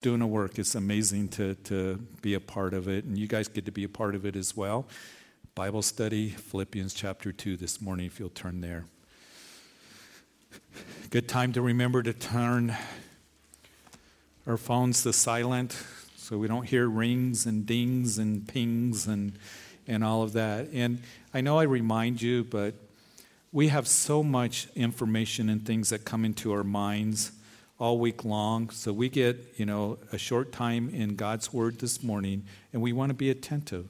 doing a work. It's amazing to, to be a part of it, and you guys get to be a part of it as well. Bible study, Philippians chapter 2 this morning, if you'll turn there. Good time to remember to turn our phones to silent so we don't hear rings and dings and pings and, and all of that. And I know I remind you, but we have so much information and things that come into our minds all week long. So we get, you know, a short time in God's Word this morning, and we want to be attentive.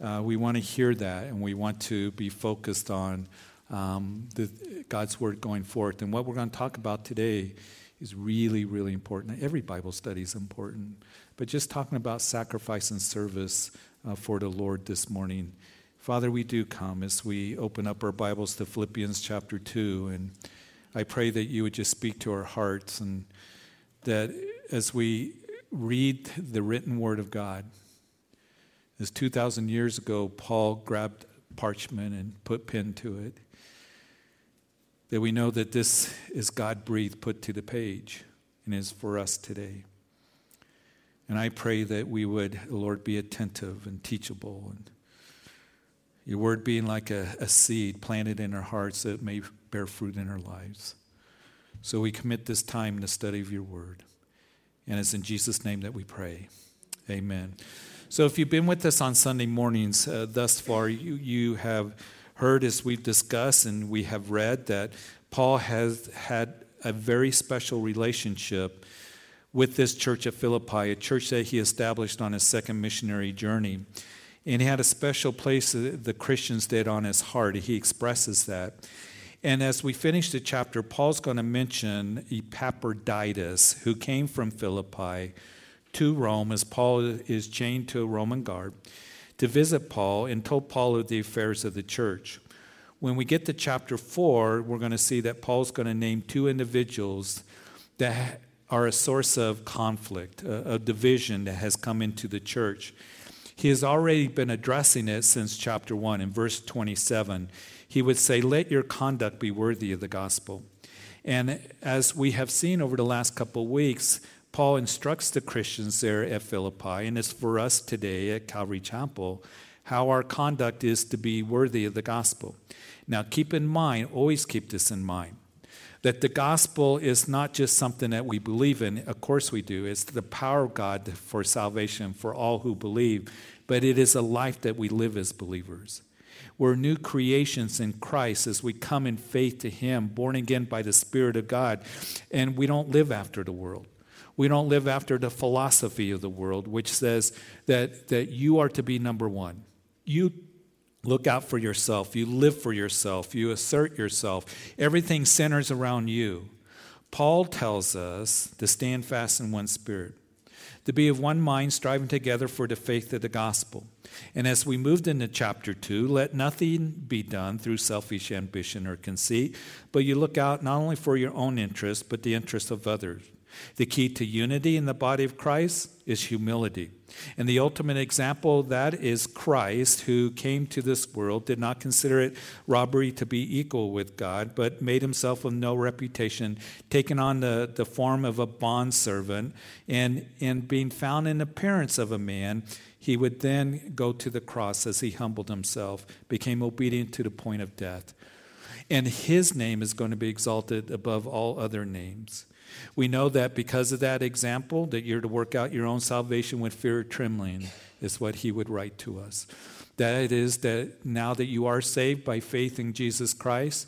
Uh, we want to hear that, and we want to be focused on um, the, God's Word going forth. And what we're going to talk about today is really, really important. Every Bible study is important, but just talking about sacrifice and service uh, for the Lord this morning. Father, we do come as we open up our Bibles to Philippians chapter 2 and I pray that you would just speak to our hearts and that as we read the written word of God, as 2,000 years ago, Paul grabbed parchment and put pen to it, that we know that this is God breathed put to the page and is for us today. And I pray that we would, Lord, be attentive and teachable, and your word being like a, a seed planted in our hearts that may bear fruit in our lives. So we commit this time to study of your word. And it's in Jesus' name that we pray. Amen. So if you've been with us on Sunday mornings uh, thus far, you, you have heard as we've discussed and we have read that Paul has had a very special relationship with this church at Philippi, a church that he established on his second missionary journey. And he had a special place the Christians did on his heart. He expresses that. And as we finish the chapter, Paul's going to mention Epaphroditus, who came from Philippi to Rome as Paul is chained to a Roman guard to visit Paul and told Paul of the affairs of the church. When we get to chapter 4, we're going to see that Paul's going to name two individuals that are a source of conflict, a, division that has come into the church. He has already been addressing it since chapter 1 in verse 27 he would say, Let your conduct be worthy of the gospel. And as we have seen over the last couple of weeks, Paul instructs the Christians there at Philippi, and it's for us today at Calvary Chapel, how our conduct is to be worthy of the gospel. Now, keep in mind, always keep this in mind, that the gospel is not just something that we believe in. Of course, we do. It's the power of God for salvation for all who believe, but it is a life that we live as believers. We're new creations in Christ as we come in faith to Him, born again by the Spirit of God. And we don't live after the world. We don't live after the philosophy of the world, which says that, that you are to be number one. You look out for yourself. You live for yourself. You assert yourself. Everything centers around you. Paul tells us to stand fast in one spirit, to be of one mind, striving together for the faith of the gospel and as we moved into chapter 2, let nothing be done through selfish ambition or conceit, but you look out not only for your own interest, but the interest of others. The key to unity in the body of Christ is humility. And the ultimate example of that is Christ, who came to this world, did not consider it robbery to be equal with God, but made himself of no reputation, taking on the, the form of a bondservant, and, and being found in the appearance of a man, he would then go to the cross as he humbled himself, became obedient to the point of death. And his name is going to be exalted above all other names. We know that because of that example, that you're to work out your own salvation with fear and trembling, is what he would write to us. That it is that now that you are saved by faith in Jesus Christ,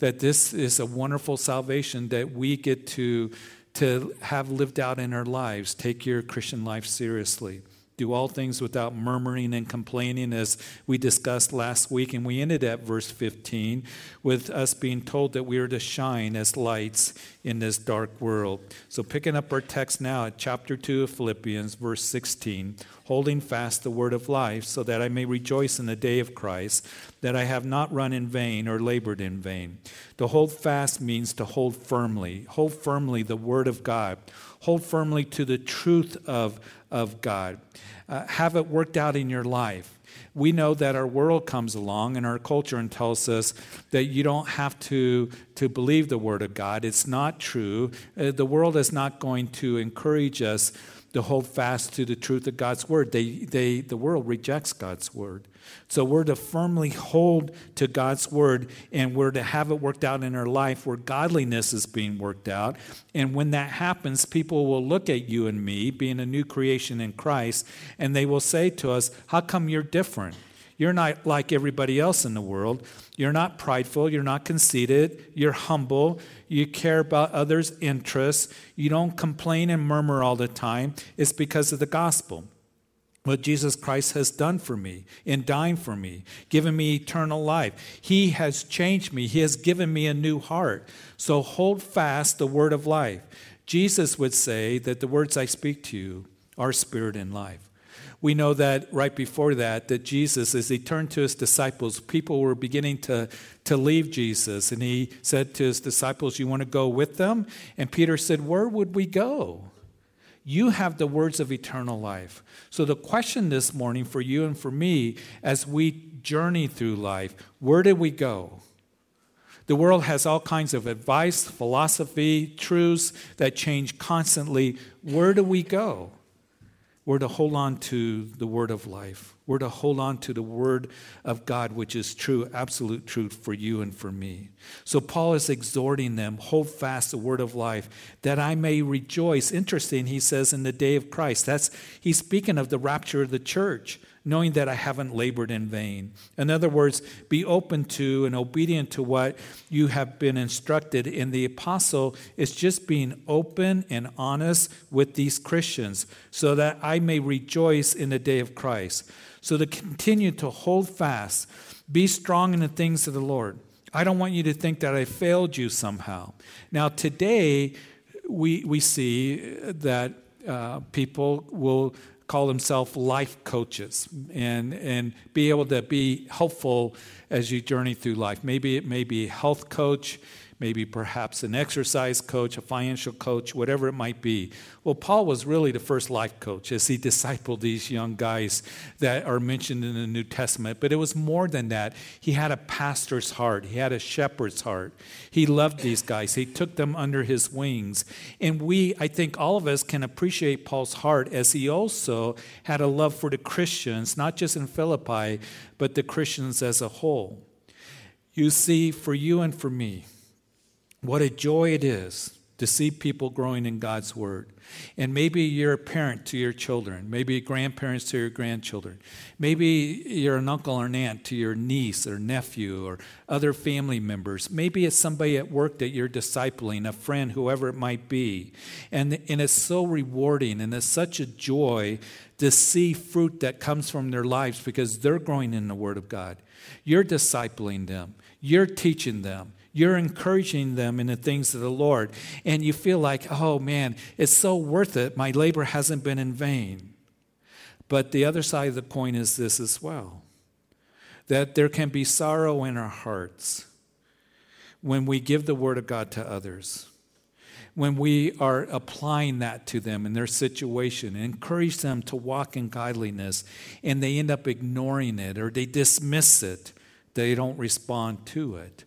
that this is a wonderful salvation that we get to, to have lived out in our lives. Take your Christian life seriously. Do all things without murmuring and complaining, as we discussed last week. And we ended at verse 15 with us being told that we are to shine as lights in this dark world. So, picking up our text now at chapter 2 of Philippians, verse 16 holding fast the word of life, so that I may rejoice in the day of Christ, that I have not run in vain or labored in vain. To hold fast means to hold firmly. Hold firmly the word of God hold firmly to the truth of, of God. Uh, have it worked out in your life. We know that our world comes along and our culture and tells us that you don't have to, to believe the Word of God. It's not true. Uh, the world is not going to encourage us to hold fast to the truth of God's Word. They, they, the world rejects God's Word. So we're to firmly hold to God's word and we're to have it worked out in our life where godliness is being worked out. And when that happens, people will look at you and me, being a new creation in Christ, and they will say to us, How come you're different? You're not like everybody else in the world. You're not prideful. You're not conceited. You're humble. You care about others' interests. You don't complain and murmur all the time. It's because of the gospel what Jesus Christ has done for me in dying for me, given me eternal life. He has changed me, He has given me a new heart. So hold fast the word of life. Jesus would say that the words I speak to you are spirit and life. We know that right before that, that Jesus, as he turned to his disciples, people were beginning to, to leave Jesus. And he said to his disciples, You want to go with them? And Peter said, Where would we go? You have the words of eternal life. So, the question this morning for you and for me as we journey through life where do we go? The world has all kinds of advice, philosophy, truths that change constantly. Where do we go? We're to hold on to the word of life. We're to hold on to the word of God, which is true, absolute truth for you and for me. So Paul is exhorting them hold fast the word of life, that I may rejoice. Interesting, he says, in the day of Christ. That's he's speaking of the rapture of the church knowing that I haven't labored in vain. In other words, be open to and obedient to what you have been instructed. And the apostle is just being open and honest with these Christians so that I may rejoice in the day of Christ. So to continue to hold fast, be strong in the things of the Lord. I don't want you to think that I failed you somehow. Now, today, we, we see that uh, people will call themselves life coaches and, and be able to be helpful as you journey through life. Maybe it may be a health coach, maybe perhaps an exercise coach, a financial coach, whatever it might be. Well, Paul was really the first life coach as he discipled these young guys that are mentioned in the New Testament. But it was more than that. He had a pastor's heart, he had a shepherd's heart. He loved these guys, he took them under his wings. And we, I think all of us can appreciate Paul's heart as he also had a love for the Christians, not just in Philippi, but the Christians as a whole. You see, for you and for me, what a joy it is to see people growing in God's Word. And maybe you're a parent to your children, maybe grandparents to your grandchildren, maybe you're an uncle or an aunt to your niece or nephew or other family members. Maybe it's somebody at work that you're discipling, a friend, whoever it might be. And, and it's so rewarding and it's such a joy to see fruit that comes from their lives because they're growing in the Word of God. You're discipling them, you're teaching them. You're encouraging them in the things of the Lord. And you feel like, oh man, it's so worth it. My labor hasn't been in vain. But the other side of the coin is this as well that there can be sorrow in our hearts when we give the Word of God to others when we are applying that to them in their situation, encourage them to walk in godliness, and they end up ignoring it or they dismiss it, they don't respond to it.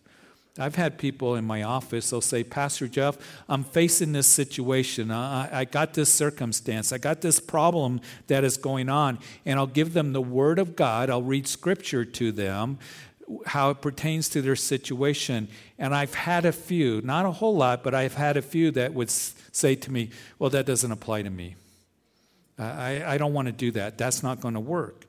I've had people in my office, they'll say, Pastor Jeff, I'm facing this situation. I, I, got this circumstance. I got this problem that is going on. And I'll give them the Word of God. I'll read Scripture to them, how it pertains to their situation. And I've had a few, not a whole lot, but I've had a few that would say to me, Well, that doesn't apply to me. I, I don't want to do that. That's not going to work.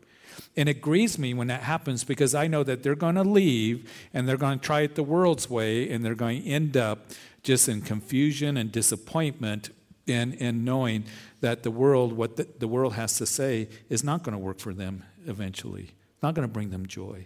And it grieves me when that happens because I know that they're going to leave and they're going to try it the world's way and they're going to end up just in confusion and disappointment and, and knowing that the world, what the, the world has to say, is not going to work for them eventually, not going to bring them joy,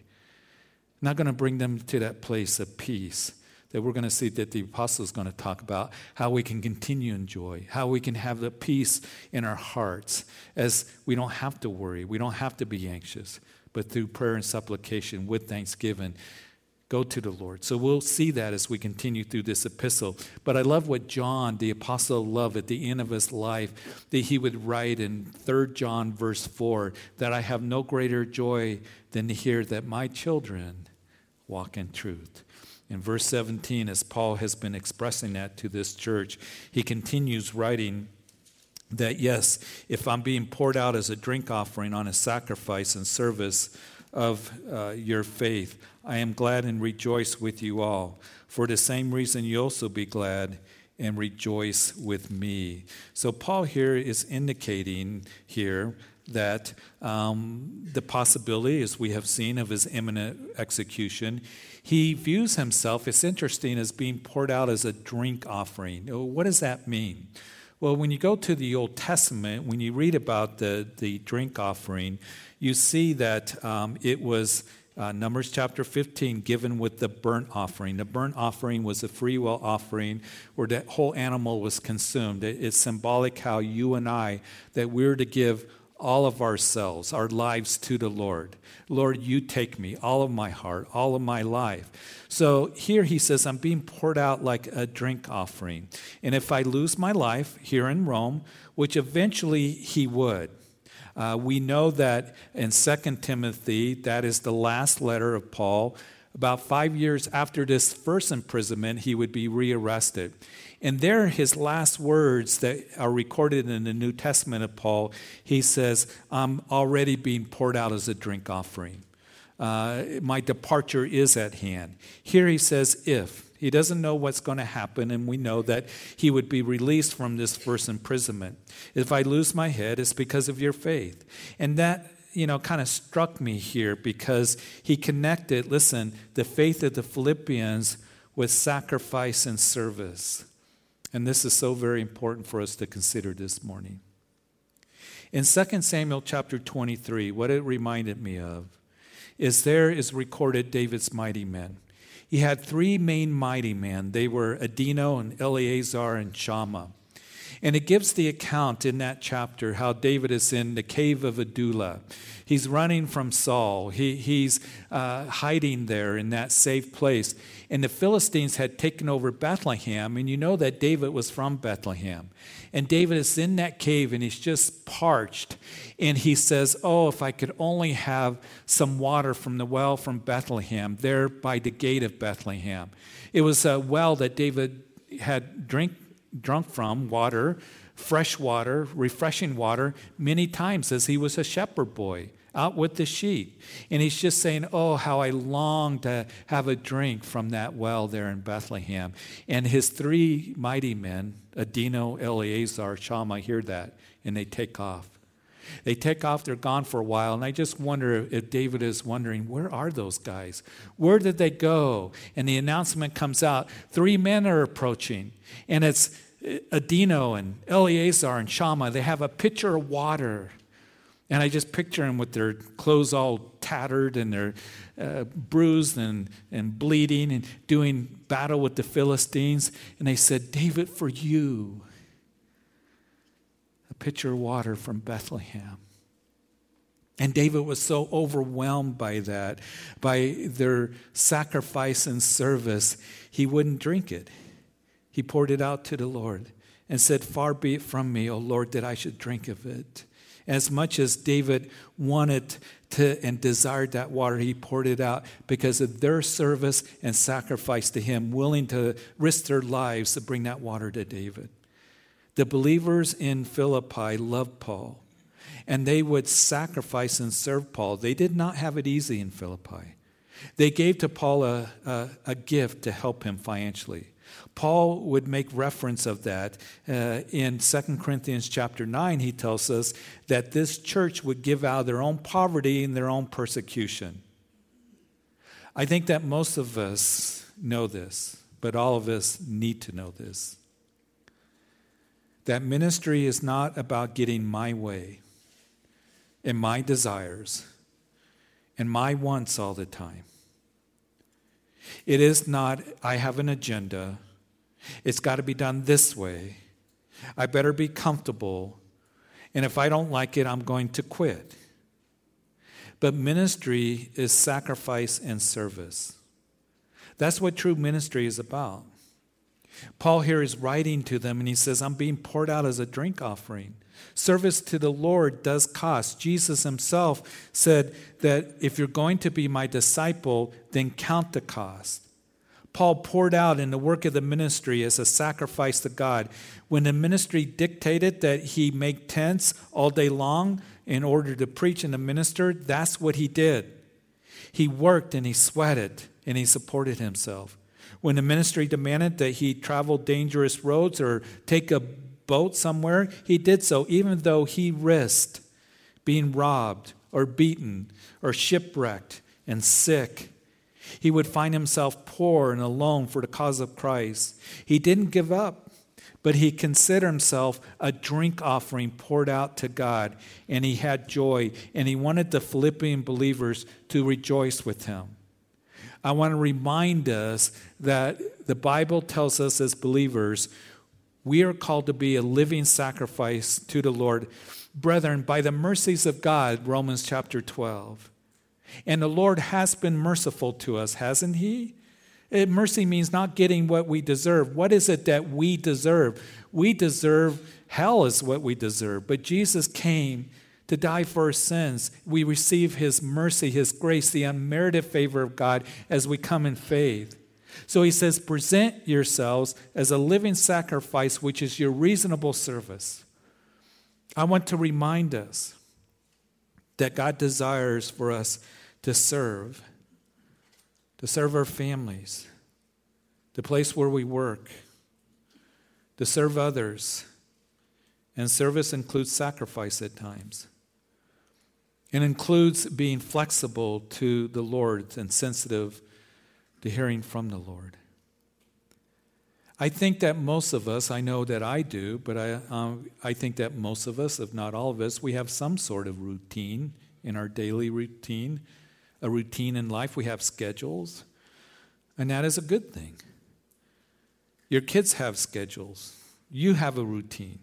not going to bring them to that place of peace that we're going to see that the apostle is going to talk about how we can continue in joy, how we can have the peace in our hearts as we don't have to worry, we don't have to be anxious, but through prayer and supplication with thanksgiving, go to the Lord. So we'll see that as we continue through this epistle. But I love what John, the apostle, loved at the end of his life, that he would write in 3 John, verse 4, that I have no greater joy than to hear that my children walk in truth. In verse 17, as Paul has been expressing that to this church, he continues writing that yes, if I'm being poured out as a drink offering on a sacrifice and service of uh, your faith, I am glad and rejoice with you all. For the same reason, you also be glad and rejoice with me. So, Paul here is indicating here that um, the possibility, as we have seen, of his imminent execution, he views himself, it's interesting, as being poured out as a drink offering. What does that mean? Well, when you go to the Old Testament, when you read about the, the drink offering, you see that um, it was uh, Numbers chapter 15, given with the burnt offering. The burnt offering was a free will offering where that whole animal was consumed. It, it's symbolic how you and I, that we're to give all of ourselves, our lives to the Lord. Lord, you take me, all of my heart, all of my life. So here he says, I'm being poured out like a drink offering. And if I lose my life here in Rome, which eventually he would, uh, we know that in 2 Timothy, that is the last letter of Paul, about five years after this first imprisonment, he would be rearrested. And there, his last words that are recorded in the New Testament of Paul, he says, I'm already being poured out as a drink offering. Uh, my departure is at hand. Here he says, if. He doesn't know what's going to happen, and we know that he would be released from this first imprisonment. If I lose my head, it's because of your faith. And that, you know, kind of struck me here because he connected, listen, the faith of the Philippians with sacrifice and service. And this is so very important for us to consider this morning. In 2 Samuel chapter 23, what it reminded me of is there is recorded David's mighty men. He had three main mighty men. They were Adino and Eleazar and Shammah. And it gives the account in that chapter how David is in the cave of Adullam. He's running from Saul. He, he's uh, hiding there in that safe place. And the Philistines had taken over Bethlehem. And you know that David was from Bethlehem. And David is in that cave and he's just parched. And he says, Oh, if I could only have some water from the well from Bethlehem, there by the gate of Bethlehem. It was a well that David had drink, drunk from, water, fresh water, refreshing water, many times as he was a shepherd boy out with the sheep. And he's just saying, Oh, how I long to have a drink from that well there in Bethlehem. And his three mighty men, Adino, Eleazar, Shammah, hear that and they take off. They take off, they're gone for a while, and I just wonder if David is wondering, where are those guys? Where did they go? And the announcement comes out three men are approaching, and it's Adino and Eleazar and Shammah. They have a pitcher of water and I just picture them with their clothes all tattered and they're uh, bruised and, and bleeding and doing battle with the Philistines. And they said, David, for you, a pitcher of water from Bethlehem. And David was so overwhelmed by that, by their sacrifice and service, he wouldn't drink it. He poured it out to the Lord and said, Far be it from me, O Lord, that I should drink of it. As much as David wanted to and desired that water, he poured it out because of their service and sacrifice to him, willing to risk their lives to bring that water to David. The believers in Philippi loved Paul, and they would sacrifice and serve Paul. They did not have it easy in Philippi. They gave to Paul a, a, a gift to help him financially. Paul would make reference of that uh, in 2 Corinthians chapter 9. He tells us that this church would give out their own poverty and their own persecution. I think that most of us know this, but all of us need to know this. That ministry is not about getting my way and my desires and my wants all the time. It is not, I have an agenda it's got to be done this way. I better be comfortable. And if I don't like it, I'm going to quit. But ministry is sacrifice and service. That's what true ministry is about. Paul here is writing to them and he says, I'm being poured out as a drink offering. Service to the Lord does cost. Jesus himself said that if you're going to be my disciple, then count the cost. Paul poured out in the work of the ministry as a sacrifice to God. When the ministry dictated that he make tents all day long in order to preach and to minister, that's what he did. He worked and he sweated and he supported himself. When the ministry demanded that he travel dangerous roads or take a boat somewhere, he did so, even though he risked being robbed or beaten or shipwrecked and sick. He would find himself poor and alone for the cause of Christ. He didn't give up, but he considered himself a drink offering poured out to God, and he had joy, and he wanted the Philippian believers to rejoice with him. I want to remind us that the Bible tells us as believers we are called to be a living sacrifice to the Lord. Brethren, by the mercies of God, Romans chapter 12. And the Lord has been merciful to us, hasn't He? Eh, mercy means not getting what we deserve. What is it that we deserve? We deserve hell, is what we deserve. But Jesus came to die for our sins. We receive His mercy, His grace, the unmerited favor of God as we come in faith. So he says, present yourselves as a living sacrifice, which is your reasonable service. I want to remind us that God desires for us to serve, to serve our families, the place where we work, to serve others. And service includes sacrifice at times. It includes being flexible to the Lord and sensitive to hearing from the Lord. I think that most of us, I know that I do, but I, um, I think that most of us, if not all of us, we have some sort of routine in our daily routine, a routine in life. We have schedules, and that is a good thing. Your kids have schedules, you have a routine.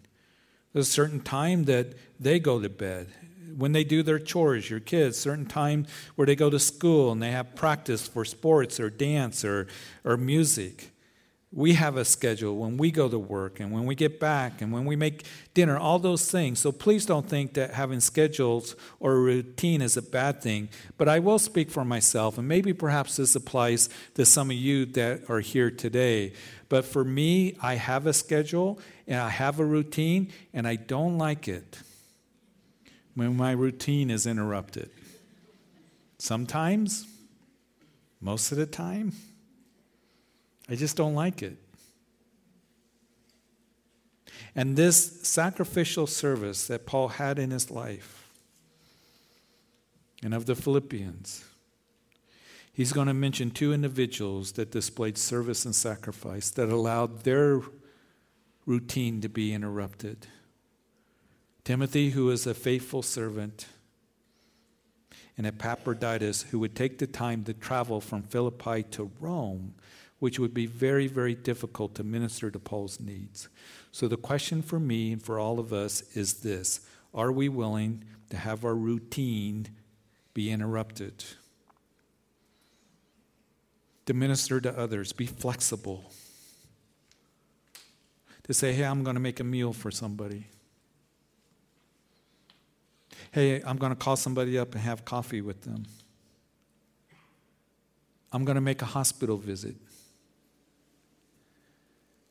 There's a certain time that they go to bed, when they do their chores, your kids, certain time where they go to school and they have practice for sports or dance or, or music. We have a schedule when we go to work and when we get back and when we make dinner, all those things. So please don't think that having schedules or a routine is a bad thing. But I will speak for myself, and maybe perhaps this applies to some of you that are here today. But for me, I have a schedule and I have a routine, and I don't like it when my routine is interrupted. Sometimes, most of the time, I just don't like it. And this sacrificial service that Paul had in his life and of the Philippians, he's going to mention two individuals that displayed service and sacrifice that allowed their routine to be interrupted. Timothy, who is a faithful servant, and Epaphroditus, who would take the time to travel from Philippi to Rome, which would be very, very difficult to minister to Paul's needs. So, the question for me and for all of us is this Are we willing to have our routine be interrupted? To minister to others, be flexible. To say, hey, I'm going to make a meal for somebody hey, I'm going to call somebody up and have coffee with them. I'm going to make a hospital visit.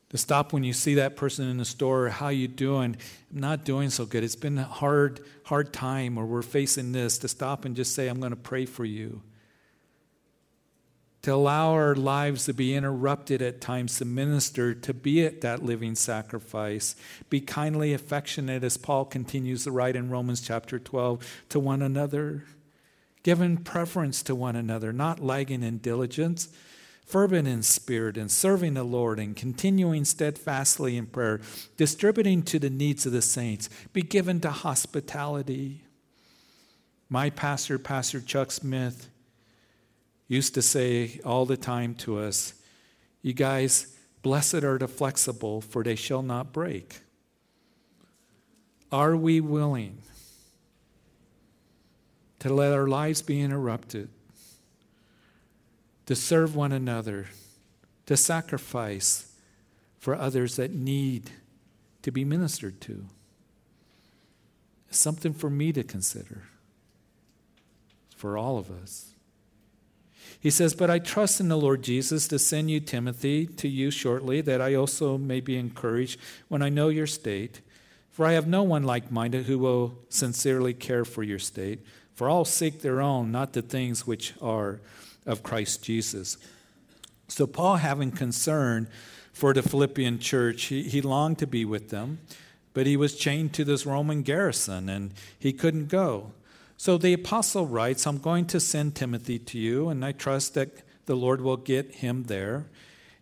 To stop when you see that person in the store, how you doing? I'm not doing so good. It's been a hard, hard time, or we're facing this. To stop and just say, I'm going to pray for you to allow our lives to be interrupted at times to minister, to be at that living sacrifice. Be kindly affectionate, as Paul continues to write in Romans chapter 12, to one another, giving preference to one another, not lagging in diligence, fervent in spirit, and serving the Lord, and continuing steadfastly in prayer, distributing to the needs of the saints. Be given to hospitality. My pastor, Pastor Chuck Smith, used to say all the time to us, You guys, blessed are the flexible, for they shall not break. Are we willing to let our lives be interrupted? to serve one another, to sacrifice for others that need to be ministered to. Something for me to consider, for all of us. He says, But I trust in the Lord Jesus to send you Timothy to you shortly, that I also may be encouraged when I know your state. For I have no one like minded who will sincerely care for your state. For all seek their own, not the things which are of Christ Jesus. So, Paul, having concern for the Philippian church, he, he longed to be with them, but he was chained to this Roman garrison and he couldn't go. So the apostle writes, I'm going to send Timothy to you, and I trust that the Lord will get him there.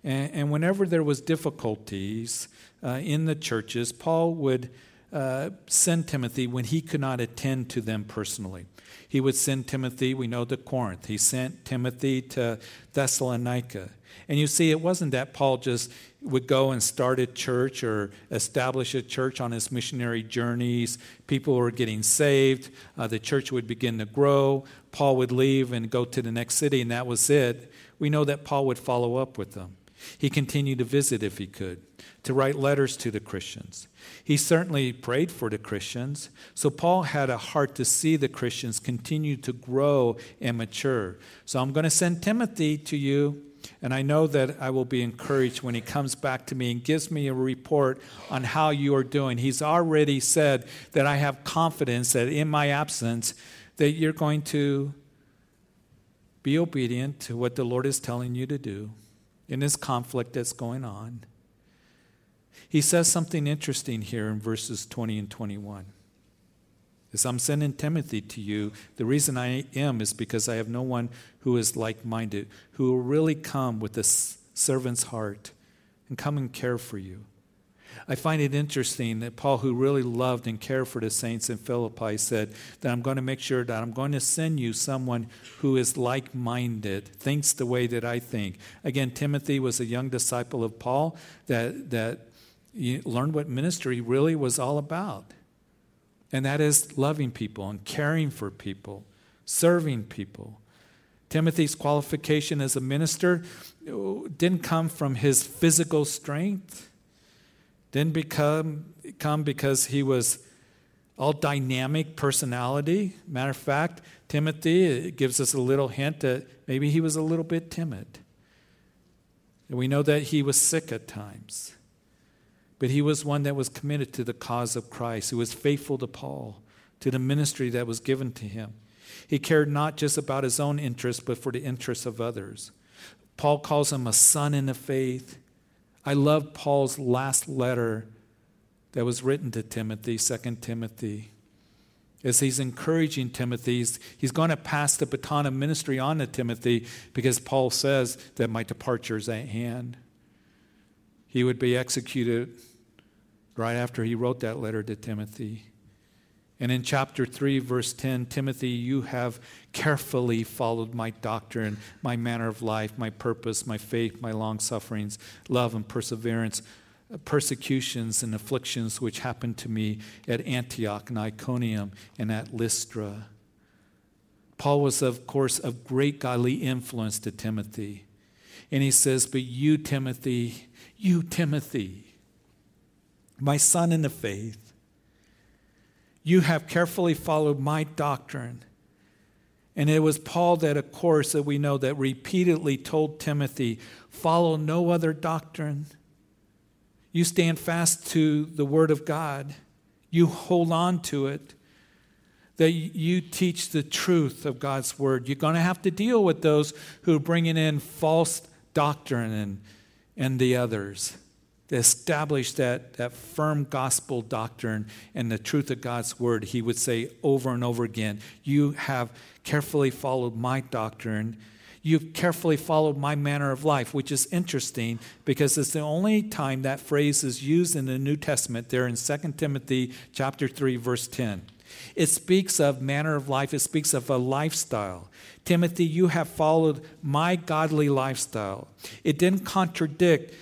And, and whenever there was difficulties uh, in the churches, Paul would uh, send Timothy when he could not attend to them personally. He would send Timothy, we know, to Corinth. He sent Timothy to Thessalonica. And you see, it wasn't that Paul just would go and start a church or establish a church on his missionary journeys. People were getting saved. Uh, the church would begin to grow. Paul would leave and go to the next city, and that was it. We know that Paul would follow up with them. He continued to visit if he could, to write letters to the Christians. He certainly prayed for the Christians. So Paul had a heart to see the Christians continue to grow and mature. So I'm going to send Timothy to you and I know that I will be encouraged when he comes back to me and gives me a report on how you are doing. He's already said that I have confidence that in my absence that you're going to be obedient to what the Lord is telling you to do in this conflict that's going on. He says something interesting here in verses 20 and 21. As I'm sending Timothy to you, the reason I am is because I have no one who is like minded, who will really come with a servant's heart and come and care for you. I find it interesting that Paul, who really loved and cared for the saints in Philippi, said that I'm going to make sure that I'm going to send you someone who is like minded, thinks the way that I think. Again, Timothy was a young disciple of Paul that, that learned what ministry really was all about. And that is loving people and caring for people, serving people. Timothy's qualification as a minister uh, didn't come from his physical strength, didn't become, come because he was all dynamic personality. Matter of fact, Timothy gives us a little hint that maybe he was a little bit timid. And we know that he was sick at times. But he was one that was committed to the cause of Christ, who was faithful to Paul, to the ministry that was given to him. He cared not just about his own interests, but for the interests of others. Paul calls him a son in the faith. I love Paul's last letter that was written to Timothy, 2 Timothy. As he's encouraging Timothy, he's, he's going to pass the baton of ministry on to Timothy because Paul says that my departure is at hand. He would be executed right after he wrote that letter to Timothy. And in chapter 3, verse 10, Timothy, you have carefully followed my doctrine, my manner of life, my purpose, my faith, my long sufferings, love, and perseverance, persecutions and afflictions which happened to me at Antioch and Iconium and at Lystra. Paul was, of course, of great godly influence to Timothy. And he says, But you, Timothy, you, Timothy, my son in the faith, you have carefully followed my doctrine. And it was Paul that, of course, that we know that repeatedly told Timothy, follow no other doctrine. You stand fast to the Word of God, you hold on to it, that you teach the truth of God's Word. You're going to have to deal with those who are bringing in false doctrine and, and the others to establish that, that firm gospel doctrine and the truth of God's word, he would say over and over again, You have carefully followed my doctrine. You've carefully followed my manner of life, which is interesting because it's the only time that phrase is used in the New Testament there in 2 Timothy chapter 3, verse 10. It speaks of manner of life, it speaks of a lifestyle. Timothy, you have followed my godly lifestyle. It didn't contradict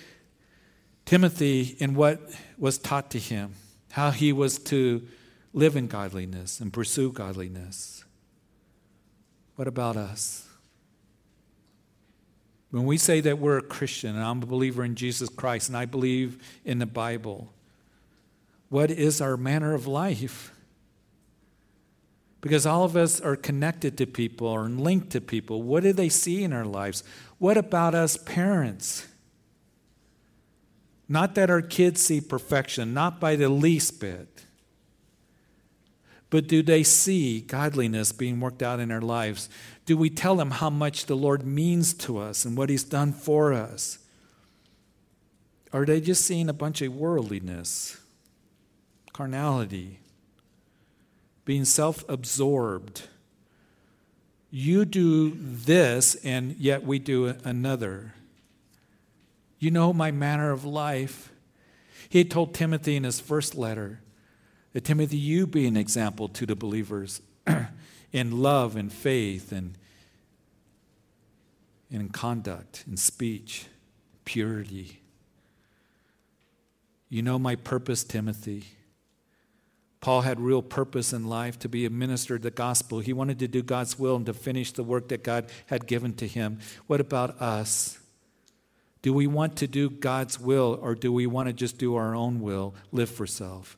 Timothy in what was taught to him, how he was to live in godliness and pursue godliness. What about us? When we say that we're a Christian and I'm a believer in Jesus Christ and I believe in the Bible, what is our manner of life? Because all of us are connected to people or linked to people. What do they see in our lives? What about us parents? Not that our kids see perfection, not by the least bit. But do they see godliness being worked out in our lives? Do we tell them how much the Lord means to us and what He's done for us? Are they just seeing a bunch of worldliness, carnality, being self absorbed? You do this, and yet we do another. You know my manner of life. He had told Timothy in his first letter that Timothy, you be an example to the believers in love and faith and, in conduct and speech, purity. You know my purpose, Timothy. Paul had real purpose in life to be a minister of the gospel. He wanted to do God's will and to finish the work that God had given to him. What about us? Do we want to do God's will or do we want to just do our own will, live for self?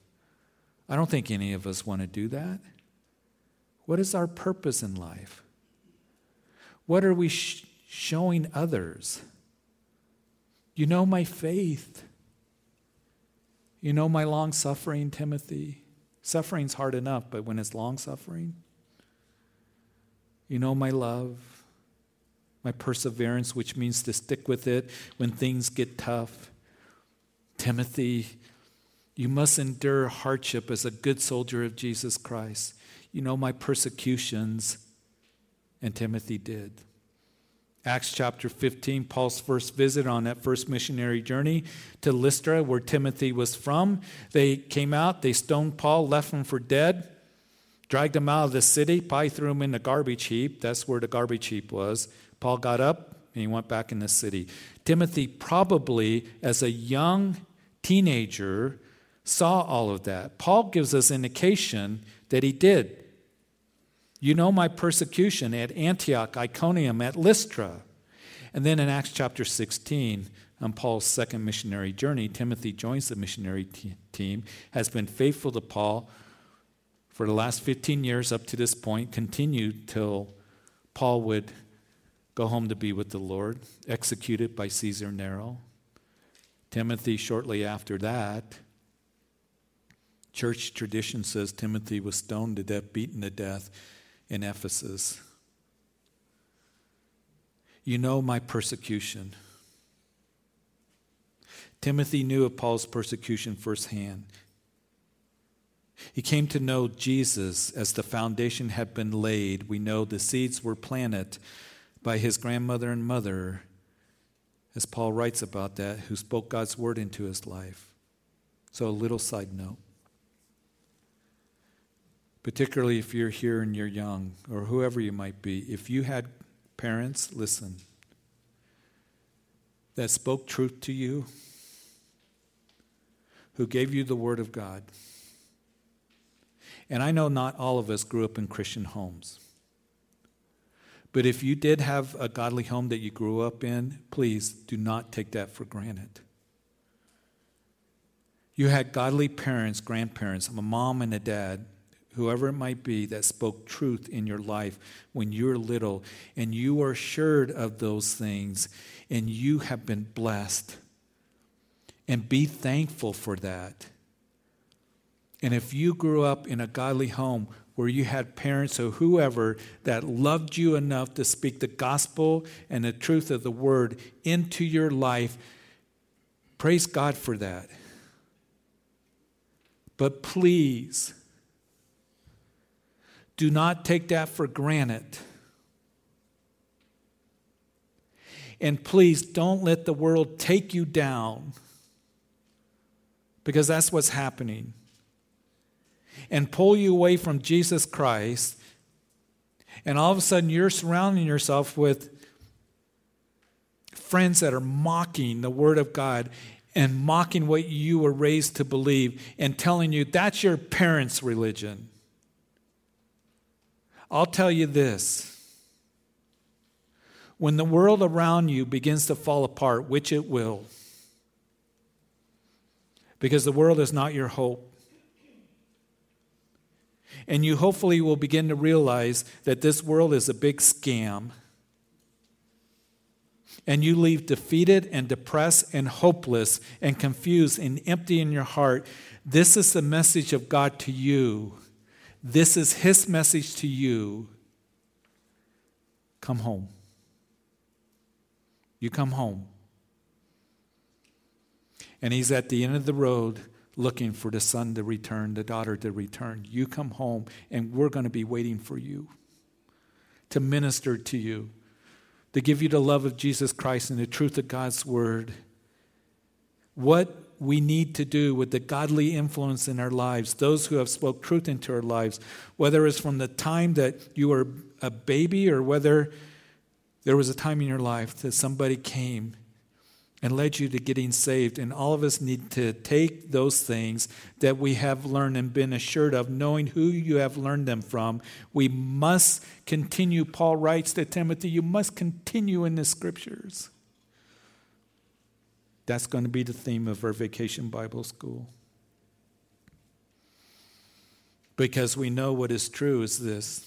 I don't think any of us want to do that. What is our purpose in life? What are we sh- showing others? You know my faith. You know my long suffering, Timothy. Suffering's hard enough, but when it's long suffering, you know my love, my perseverance, which means to stick with it when things get tough. Timothy, you must endure hardship as a good soldier of Jesus Christ. You know my persecutions, and Timothy did. Acts chapter 15, Paul's first visit on that first missionary journey to Lystra, where Timothy was from. They came out, they stoned Paul, left him for dead, dragged him out of the city, probably threw him in the garbage heap. That's where the garbage heap was. Paul got up and he went back in the city. Timothy, probably as a young teenager, saw all of that. Paul gives us indication that he did. You know my persecution at Antioch, Iconium, at Lystra. And then in Acts chapter 16, on Paul's second missionary journey, Timothy joins the missionary t- team, has been faithful to Paul for the last 15 years up to this point, continued till Paul would go home to be with the Lord, executed by Caesar Nero. Timothy, shortly after that, church tradition says Timothy was stoned to death, beaten to death in Ephesus. You know my persecution. Timothy knew of Paul's persecution firsthand. He came to know Jesus as the foundation had been laid. We know the seeds were planted by his grandmother and mother, as Paul writes about that, who spoke God's word into his life. So, a little side note particularly if you're here and you're young or whoever you might be, if you had parents, listen, that spoke truth to you, who gave you the Word of God. And I know not all of us grew up in Christian homes. But if you did have a godly home that you grew up in, please do not take that for granted. You had godly parents, grandparents, a mom and a dad whoever it might be, that spoke truth in your life when you were little, and you are assured of those things, and you have been blessed. And be thankful for that. And if you grew up in a godly home where you had parents or whoever that loved you enough to speak the gospel and the truth of the word into your life, praise God for that. But please, do not take that for granted. And please don't let the world take you down because that's what's happening. And pull you away from Jesus Christ. And all of a sudden, you're surrounding yourself with friends that are mocking the Word of God and mocking what you were raised to believe and telling you that's your parents' religion. I'll tell you this When the world around you begins to fall apart, which it will, because the world is not your hope. And you hopefully will begin to realize that this world is a big scam. And you leave defeated and depressed and hopeless and confused and empty in your heart. This is the message of God to you. This is His message to you. Come home. You come home. And He's at the end of the road looking for the son to return, the daughter to return. You come home, and we're going to be waiting for you to minister to you, to give you the love of Jesus Christ and the truth of God's word. What we need to do with the godly influence in our lives, those who have spoke truth into our lives, whether it's from the time that you were a baby or whether there was a time in your life that somebody came and led you to getting saved. And all of us need to take those things that we have learned and been assured of, knowing who you have learned them from. We must continue. Paul writes to Timothy, you must continue in the scriptures. That's going to be the theme of our vacation Bible school. Because we know what is true is this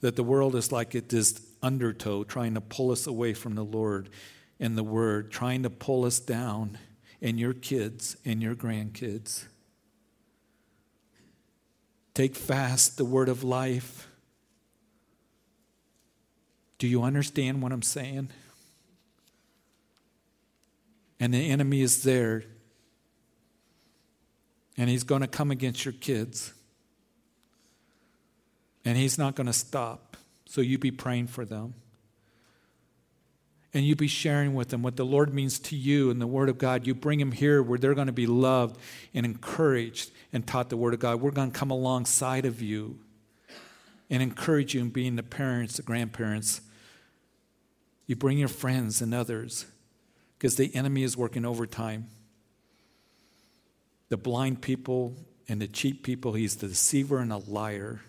that the world is like it is undertow trying to pull us away from the Lord and the Word trying to pull us down, and your kids and your grandkids. Take fast the word of life. Do you understand what I'm saying? And the enemy is there, and he's going to come against your kids. And he's not going to stop. So you be praying for them and you be sharing with them what the Lord means to you and the Word of God. You bring them here where they're going to be loved and encouraged and taught the Word of God. We're going to come alongside of you and encourage you in being the parents, the grandparents. You bring your friends and others because the enemy is working overtime. The blind people and the cheap people, he's the deceiver and a liar.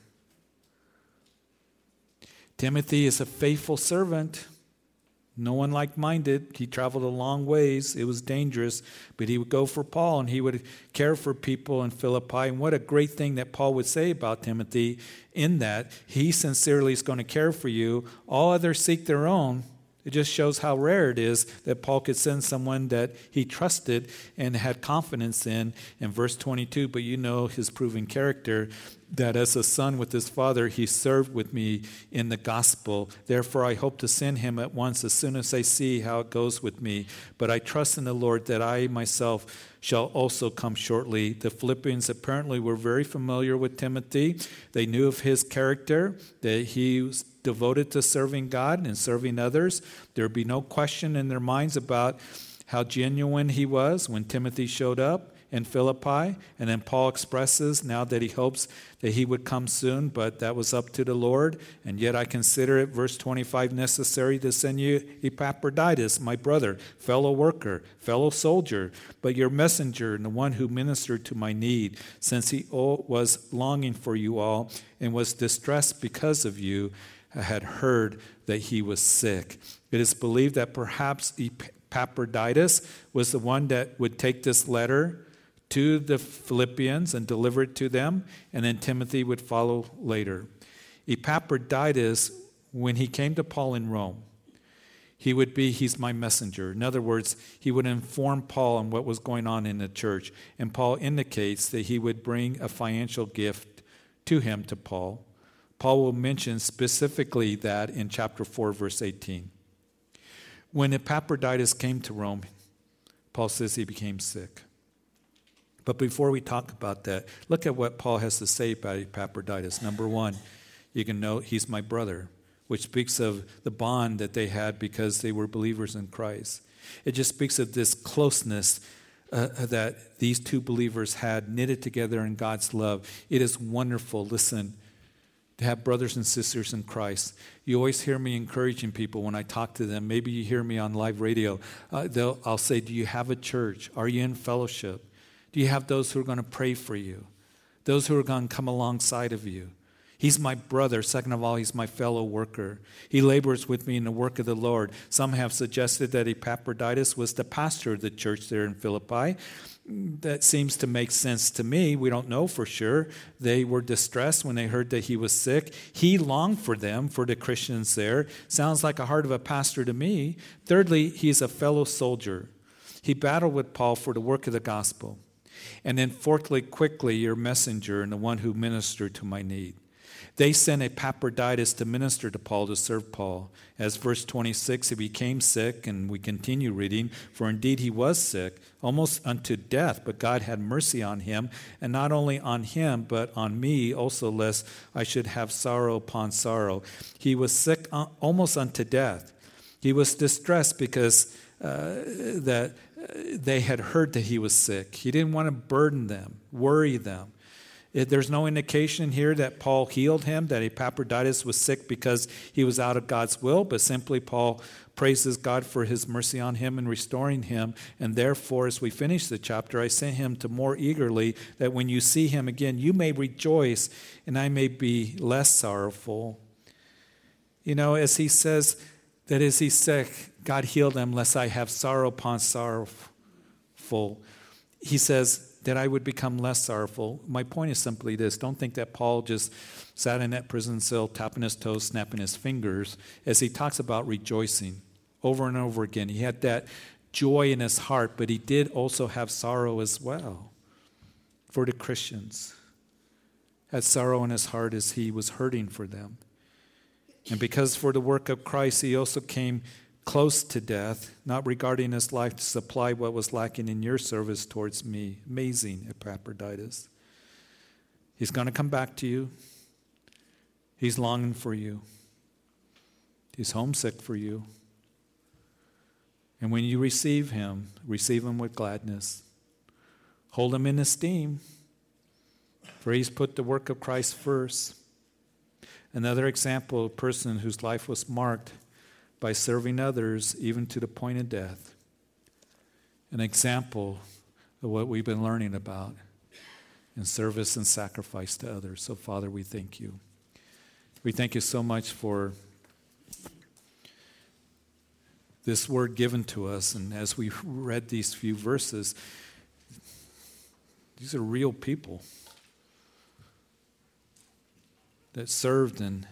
Timothy is a faithful servant. No one like minded. He traveled a long ways. It was dangerous, but he would go for Paul and he would care for people in Philippi. And what a great thing that Paul would say about Timothy in that he sincerely is going to care for you. All others seek their own, it just shows how rare it is that Paul could send someone that he trusted and had confidence in. In verse 22, but you know his proven character that as a son with his father, he served with me in the gospel. Therefore, I hope to send him at once as soon as I see how it goes with me. But I trust in the Lord that I myself shall also come shortly. The Philippians apparently were very familiar with Timothy, they knew of his character, that he was devoted to serving God and serving others. There would be no question in their minds about how genuine he was when Timothy showed up in Philippi. And then Paul expresses now that he hopes that he would come soon, but that was up to the Lord. And yet I consider it, verse 25, necessary to send you Epaphroditus, my brother, fellow worker, fellow soldier, but your messenger and the one who ministered to my need, since he was longing for you all and was distressed because of you had heard that he was sick. It is believed that perhaps Epaphroditus was the one that would take this letter to the Philippians and deliver it to them, and then Timothy would follow later. Epaphroditus, when he came to Paul in Rome, he would be, he's my messenger. In other words, he would inform Paul on what was going on in the church. And Paul indicates that he would bring a financial gift to him, to Paul. Paul will mention specifically that in chapter 4, verse 18. When Epaphroditus came to Rome, Paul says he became sick. But before we talk about that, look at what Paul has to say about Epaphroditus. Number one, you can know he's my brother, which speaks of the bond that they had because they were believers in Christ. It just speaks of this closeness uh, that these two believers had knitted together in God's love. It is wonderful. Listen, to have brothers and sisters in Christ. You always hear me encouraging people when I talk to them. Maybe you hear me on live radio. Uh, I'll say, Do you have a church? Are you in fellowship? Do you have those who are going to pray for you? Those who are going to come alongside of you? He's my brother. Second of all, he's my fellow worker. He labors with me in the work of the Lord. Some have suggested that Epaphroditus was the pastor of the church there in Philippi. That seems to make sense to me. We don't know for sure. They were distressed when they heard that he was sick. He longed for them, for the Christians there. Sounds like a heart of a pastor to me. Thirdly, he's a fellow soldier. He battled with Paul for the work of the gospel. And then, fourthly, quickly, your messenger and the one who ministered to my need. They sent Epaphroditus to minister to Paul to serve Paul. As verse 26, he became sick, and we continue reading, for indeed he was sick, almost unto death, but God had mercy on him, and not only on him, but on me also, lest I should have sorrow upon sorrow. He was sick uh, almost unto death. He was distressed because uh, that they had heard that he was sick. He didn't want to burden them, worry them. It, there's no indication here that Paul healed him, that Epaphroditus was sick because he was out of God's will, but simply Paul praises God for his mercy on him and restoring him. And therefore, as we finish the chapter, I sent him to more eagerly that when you see him again, you may rejoice and I may be less sorrowful. You know, as he says that as he's sick, God heal them, lest I have sorrow upon sorrowful. He says, that I would become less sorrowful. My point is simply this don't think that Paul just sat in that prison cell, tapping his toes, snapping his fingers, as he talks about rejoicing over and over again. He had that joy in his heart, but he did also have sorrow as well for the Christians. Had sorrow in his heart as he was hurting for them. And because for the work of Christ, he also came close to death, not regarding his life to supply what was lacking in your service towards me. Amazing, Epaphroditus. He's going to come back to you. He's longing for you. He's homesick for you. And when you receive him, receive him with gladness. Hold him in esteem, for he's put the work of Christ first. Another example, a person whose life was marked by serving others even to the point of death. An example of what we've been learning about in service and sacrifice to others. So, Father, we thank you. We thank you so much for this word given to us. And as we read these few verses, these are real people that served and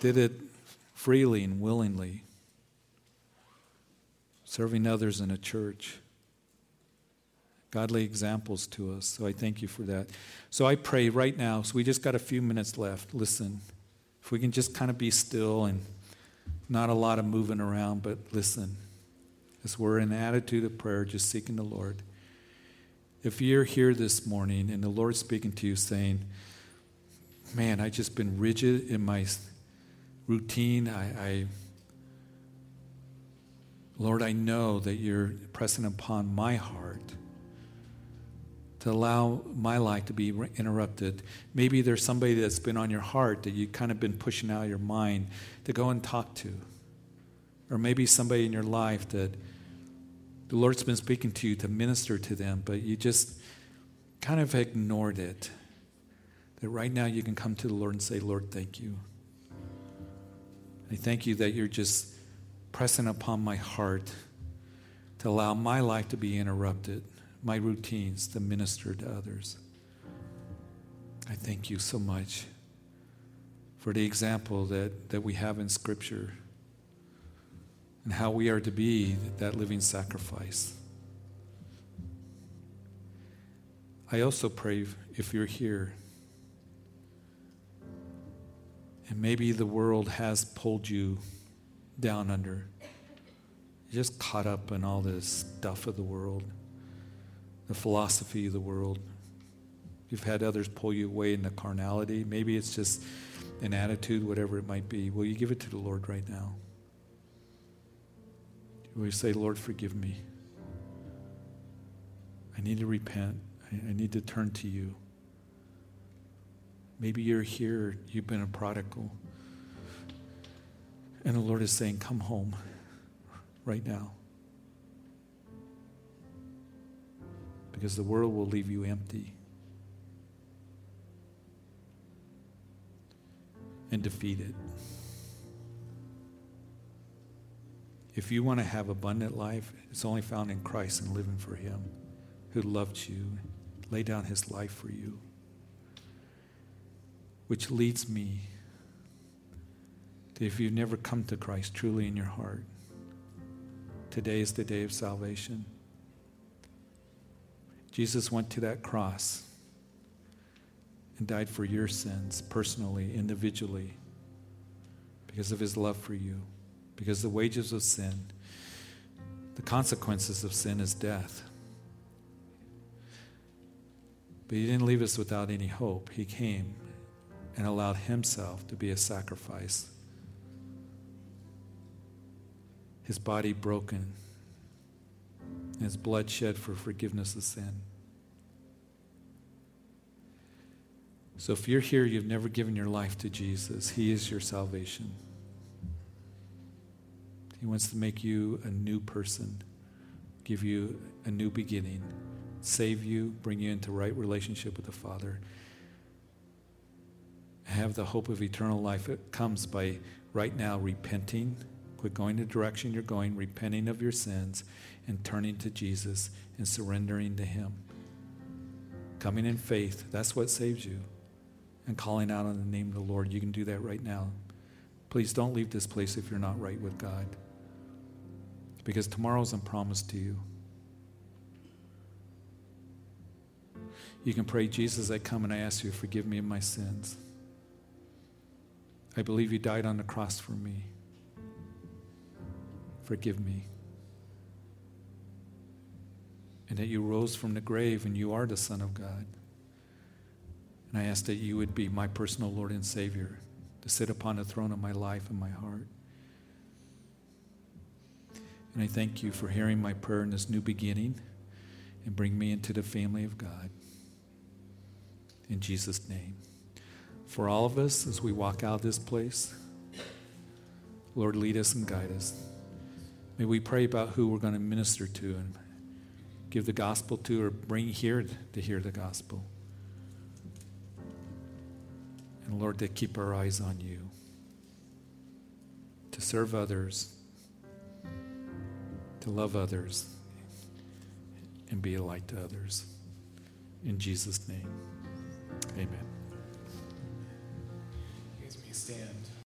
did it freely and willingly, serving others in a church. Godly examples to us. So I thank you for that. So I pray right now, so we just got a few minutes left. Listen, if we can just kind of be still and not a lot of moving around, but listen, as we're in an attitude of prayer, just seeking the Lord. If you're here this morning and the Lord's speaking to you saying, Man, I just been rigid in my routine. I, I, Lord, I know that you're pressing upon my heart to allow my life to be interrupted. Maybe there's somebody that's been on your heart that you kind of been pushing out of your mind to go and talk to. Or maybe somebody in your life that the Lord's been speaking to you to minister to them, but you just kind of ignored it. That right now you can come to the Lord and say, Lord, thank you. I thank you that you're just pressing upon my heart to allow my life to be interrupted, my routines to minister to others. I thank you so much for the example that, that we have in Scripture and how we are to be that living sacrifice. I also pray if you're here And maybe the world has pulled you down under. You're just caught up in all this stuff of the world, the philosophy of the world. You've had others pull you away into carnality. Maybe it's just an attitude, whatever it might be. Will you give it to the Lord right now? Will you say, Lord, forgive me? I need to repent. I need to turn to you. Maybe you're here, you've been a prodigal. And the Lord is saying, Come home right now. Because the world will leave you empty. and defeated. If you want to have abundant life, it's only found in Christ and living for Him who loved you, laid down His life for you. Which leads me to if you've never come to Christ truly in your heart, today is the day of salvation. Jesus went to that cross and died for your sins personally, individually, because of his love for you. Because the wages of sin, the consequences of sin is death. But he didn't leave us without any hope. He came and allowed himself to be a sacrifice. His body broken, and his blood shed for forgiveness of sin. So if you're here, you've never given your life to Jesus, He is your salvation. He wants to make you a new person, give you a new beginning, save you, bring you into right relationship with the Father. Have the hope of eternal life. It comes by right now repenting, quit going the direction you're going, repenting of your sins, and turning to Jesus and surrendering to Him. Coming in faith, that's what saves you. And calling out on the name of the Lord. You can do that right now. Please don't leave this place if you're not right with God. Because tomorrow isn't promised to you. You can pray, Jesus, I come and I ask you to forgive me of my sins. I believe you died on the cross for me. Forgive me. And that you rose from the grave and you are the Son of God. And I ask that you would be my personal Lord and Savior, to sit upon the throne of my life and my heart. And I thank you for hearing my prayer in this new beginning and bring me into the family of God. In Jesus' name. For all of us, as we walk out of this place, Lord, lead us and guide us. May we pray about who we're going to minister to and give the gospel to or bring here to hear the gospel. And Lord, to keep our eyes on you, to serve others, to love others, and be a light to others. In Jesus' name, amen. Stand.